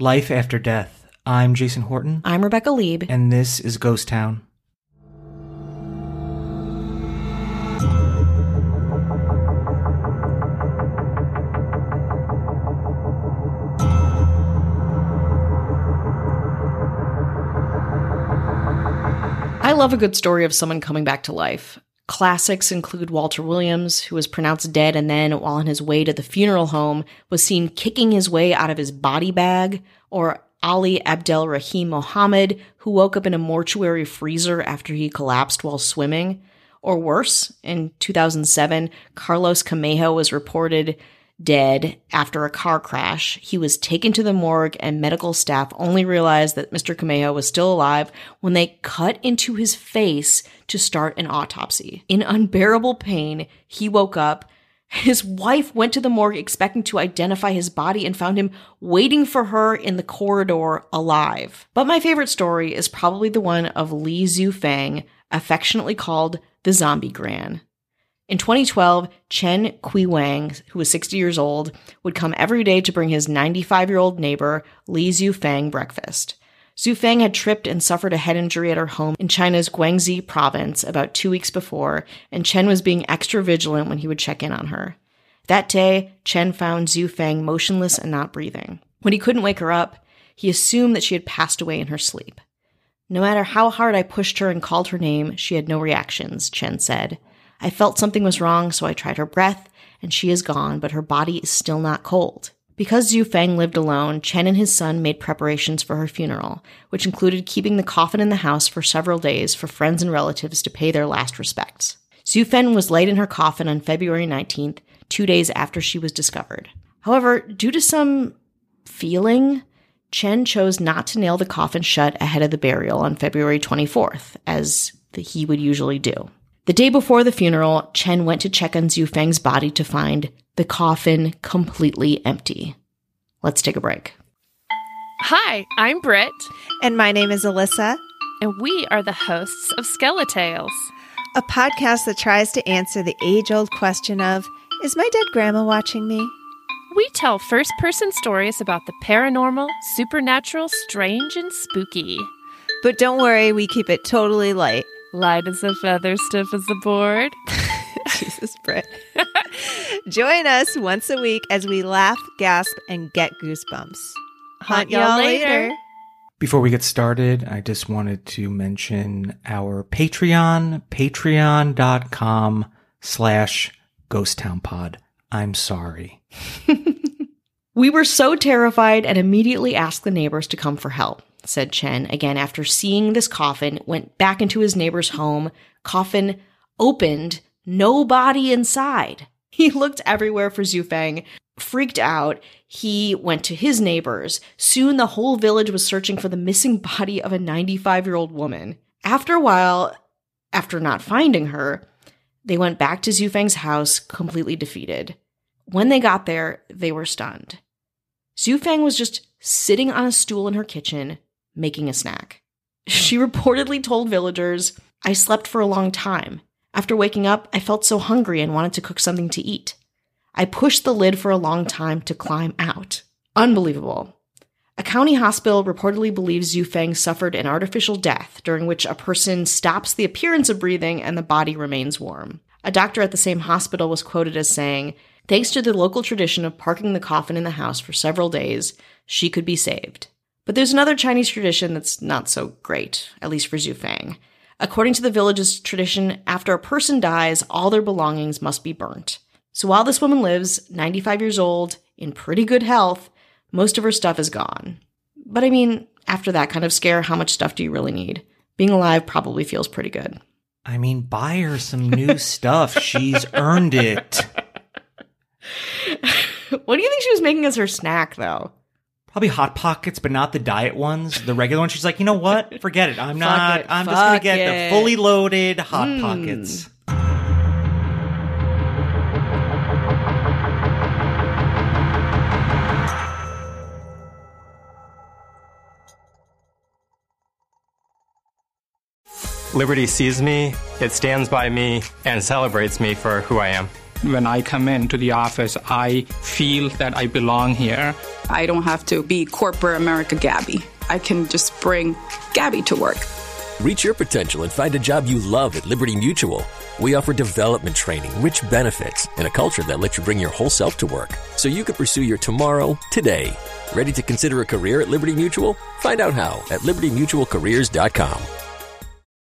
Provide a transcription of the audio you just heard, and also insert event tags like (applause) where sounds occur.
Life After Death. I'm Jason Horton, I'm Rebecca Leib. and this is Ghost Town. I love a good story of someone coming back to life. Classics include Walter Williams, who was pronounced dead and then, while on his way to the funeral home, was seen kicking his way out of his body bag, or Ali Abdel Rahim Mohammed, who woke up in a mortuary freezer after he collapsed while swimming. Or worse, in 2007, Carlos Camejo was reported dead after a car crash. He was taken to the morgue, and medical staff only realized that Mr. Camejo was still alive when they cut into his face to start an autopsy. In unbearable pain, he woke up. His wife went to the morgue expecting to identify his body and found him waiting for her in the corridor alive. But my favorite story is probably the one of Li Zufang, affectionately called the Zombie Gran. In 2012, Chen Kui Wang, who was 60 years old, would come every day to bring his 95 year old neighbor, Li Zufang, breakfast. Zufang had tripped and suffered a head injury at her home in China's Guangxi province about two weeks before, and Chen was being extra vigilant when he would check in on her. That day, Chen found Zufang motionless and not breathing. When he couldn't wake her up, he assumed that she had passed away in her sleep. No matter how hard I pushed her and called her name, she had no reactions, Chen said. I felt something was wrong, so I tried her breath, and she is gone, but her body is still not cold. Because Zhu Feng lived alone, Chen and his son made preparations for her funeral, which included keeping the coffin in the house for several days for friends and relatives to pay their last respects. Zhu Feng was laid in her coffin on February 19th, two days after she was discovered. However, due to some feeling, Chen chose not to nail the coffin shut ahead of the burial on February 24th, as he would usually do. The day before the funeral, Chen went to check on Zhu Feng's body to find the coffin completely empty. Let's take a break. Hi, I'm Britt, And my name is Alyssa, and we are the hosts of Skeletales. a podcast that tries to answer the age old question of Is my dead grandma watching me? We tell first person stories about the paranormal, supernatural, strange, and spooky. But don't worry, we keep it totally light. Light as a feather, stiff as a board. (laughs) Jesus, Britt. (laughs) Join us once a week as we laugh, gasp, and get goosebumps. Hunt y'all later. Before we get started, I just wanted to mention our Patreon, patreon.com slash ghosttownpod. I'm sorry. (laughs) We were so terrified and immediately asked the neighbors to come for help, said Chen, again after seeing this coffin, went back into his neighbor's home. Coffin opened, no body inside. (laughs) He looked everywhere for Zufang, freaked out. He went to his neighbors. Soon the whole village was searching for the missing (laughs) body of a 95 year old woman. After a while, after not finding her, they went back to Zufang's house completely defeated. When they got there, they were stunned. Zufang was just sitting on a stool in her kitchen, making a snack. (laughs) She reportedly told villagers, I slept for a long time. After waking up, I felt so hungry and wanted to cook something to eat. I pushed the lid for a long time to climb out. Unbelievable. A county hospital reportedly believes Zufeng suffered an artificial death during which a person stops the appearance of breathing and the body remains warm. A doctor at the same hospital was quoted as saying, Thanks to the local tradition of parking the coffin in the house for several days, she could be saved. But there's another Chinese tradition that's not so great, at least for Zufang. According to the village's tradition, after a person dies, all their belongings must be burnt. So while this woman lives, 95 years old, in pretty good health, most of her stuff is gone. But I mean, after that kind of scare, how much stuff do you really need? Being alive probably feels pretty good. I mean, buy her some new (laughs) stuff. She's earned it. (laughs) What do you think she was making as her snack, though? Probably Hot Pockets, but not the diet ones. The regular ones. She's like, you know what? Forget it. I'm (laughs) not. it. I'm just gonna get it. the fully loaded Hot Mm. Pockets. Liberty sees me, it stands by me, and celebrates me for who I am. When I come into the office, I feel that I belong here. I don't have to be corporate America Gabby. I can just bring Gabby to work. Reach your potential and find a job you love at Liberty Mutual. We offer development training, rich benefits, and a culture that lets you bring your whole self to work so you can pursue your tomorrow today. Ready to consider a career at Liberty Mutual? Find out how at libertymutualcareers.com.